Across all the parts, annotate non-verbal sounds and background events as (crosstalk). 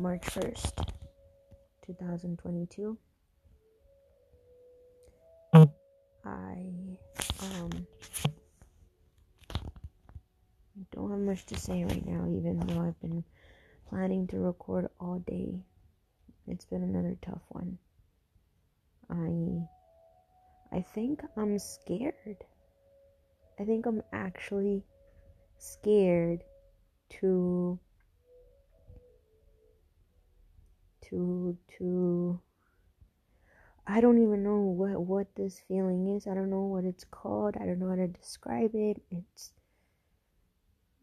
March 1st, 2022. I um don't have much to say right now even though I've been planning to record all day. It's been another tough one. I I think I'm scared. I think I'm actually scared to to to I don't even know what what this feeling is. I don't know what it's called. I don't know how to describe it. It's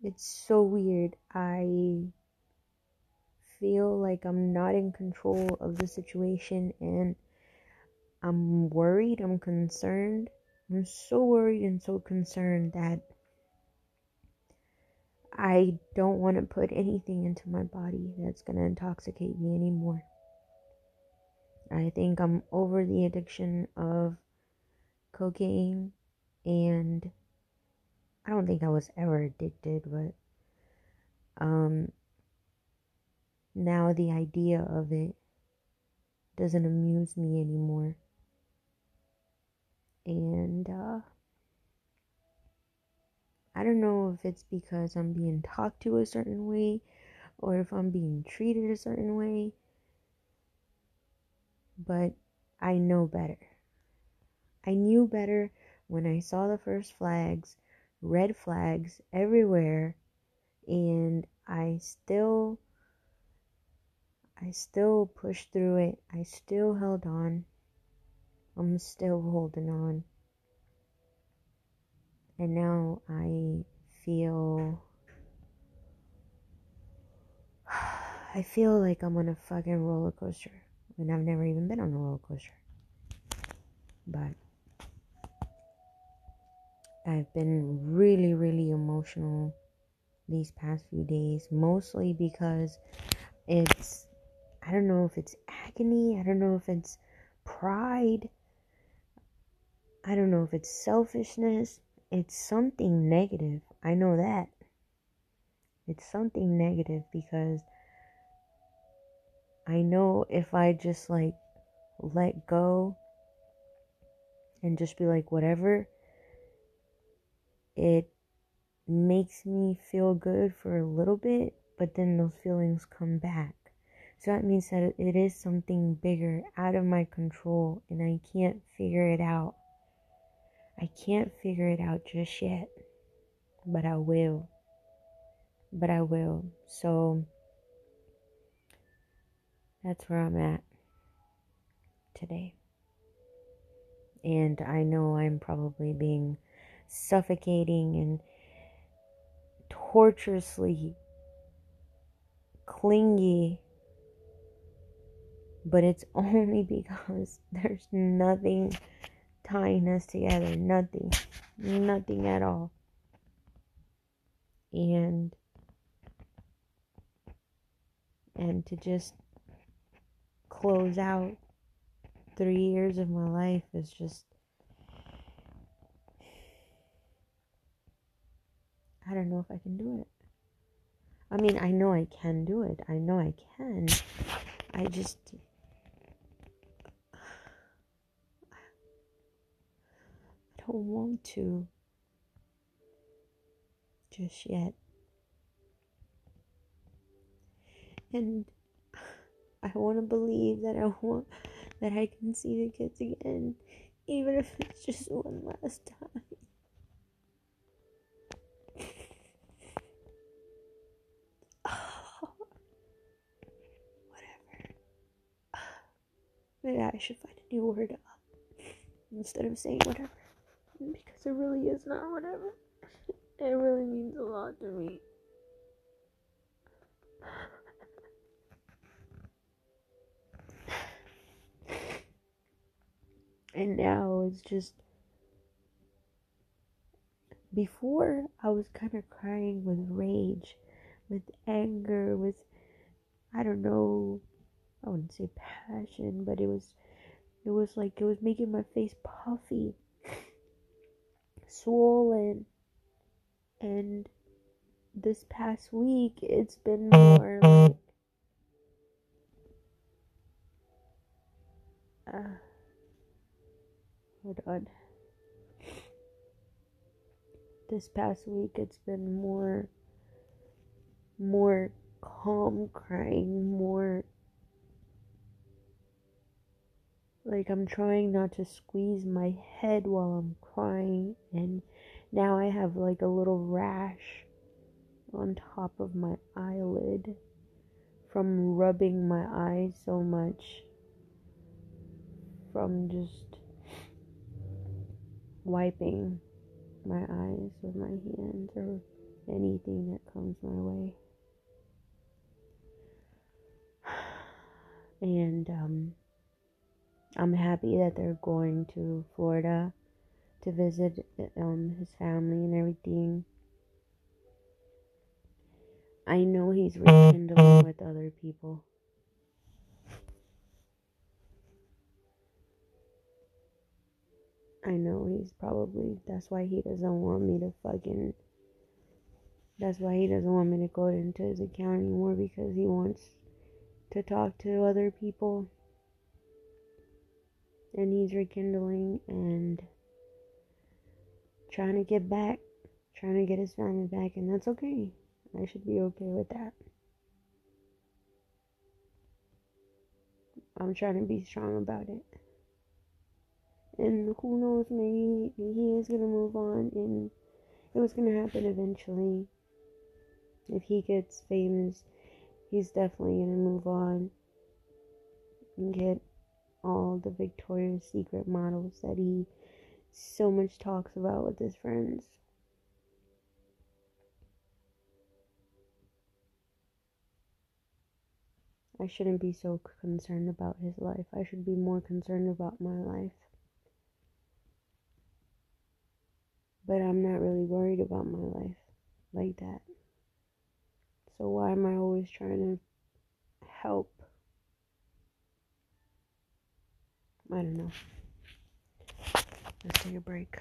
it's so weird. I feel like I'm not in control of the situation and I'm worried, I'm concerned. I'm so worried and so concerned that I don't want to put anything into my body that's going to intoxicate me anymore. I think I'm over the addiction of cocaine and I don't think I was ever addicted, but um now the idea of it doesn't amuse me anymore. And uh I don't know if it's because I'm being talked to a certain way or if I'm being treated a certain way but I know better. I knew better when I saw the first flags, red flags everywhere, and I still I still pushed through it. I still held on. I'm still holding on. And now I feel (sighs) I feel like I'm on a fucking roller coaster and I've never even been on a roller coaster. But I've been really, really emotional these past few days, mostly because it's, I don't know if it's agony, I don't know if it's pride, I don't know if it's selfishness, it's something negative. I know that. It's something negative because I know if I just like let go and just be like, whatever, it makes me feel good for a little bit, but then those feelings come back. So that means that it is something bigger out of my control and I can't figure it out. I can't figure it out just yet, but I will. But I will. So that's where I'm at today. And I know I'm probably being suffocating and torturously clingy, but it's (laughs) only because there's nothing tying us together. Nothing. Nothing at all. And and to just close out three years of my life is just I don't know if I can do it. I mean, I know I can do it. I know I can. I just don't want to just yet. And I want to believe that I want that I can see the kids again, even if it's just one last time. (sighs) whatever. (sighs) Maybe I should find a new word instead of saying whatever. It really is not whatever. (laughs) It really means a lot to me. (laughs) And now it's just. Before, I was kind of crying with rage, with anger, with. I don't know. I wouldn't say passion, but it was. It was like it was making my face puffy, swollen. And this past week, it's been more like. Uh, hold on. This past week, it's been more. More calm crying, more like I'm trying not to squeeze my head while I'm crying, and now I have like a little rash on top of my eyelid from rubbing my eyes so much from just wiping my eyes with my hands or anything that comes my way. (sighs) And um, I'm happy that they're going to Florida to visit um, his family and everything. I know he's rekindling with other people. I know he's probably that's why he doesn't want me to fucking that's why he doesn't want me to go into his account anymore because he wants to talk to other people and he's rekindling and trying to get back trying to get his family back and that's okay. I should be okay with that. I'm trying to be strong about it. And who knows, maybe he is gonna move on, and it was gonna happen eventually. If he gets famous, he's definitely gonna move on and get all the Victoria's Secret models that he so much talks about with his friends. I shouldn't be so concerned about his life. I should be more concerned about my life. But I'm not really worried about my life like that. So why am I always trying to help? I don't know. Let's take a break.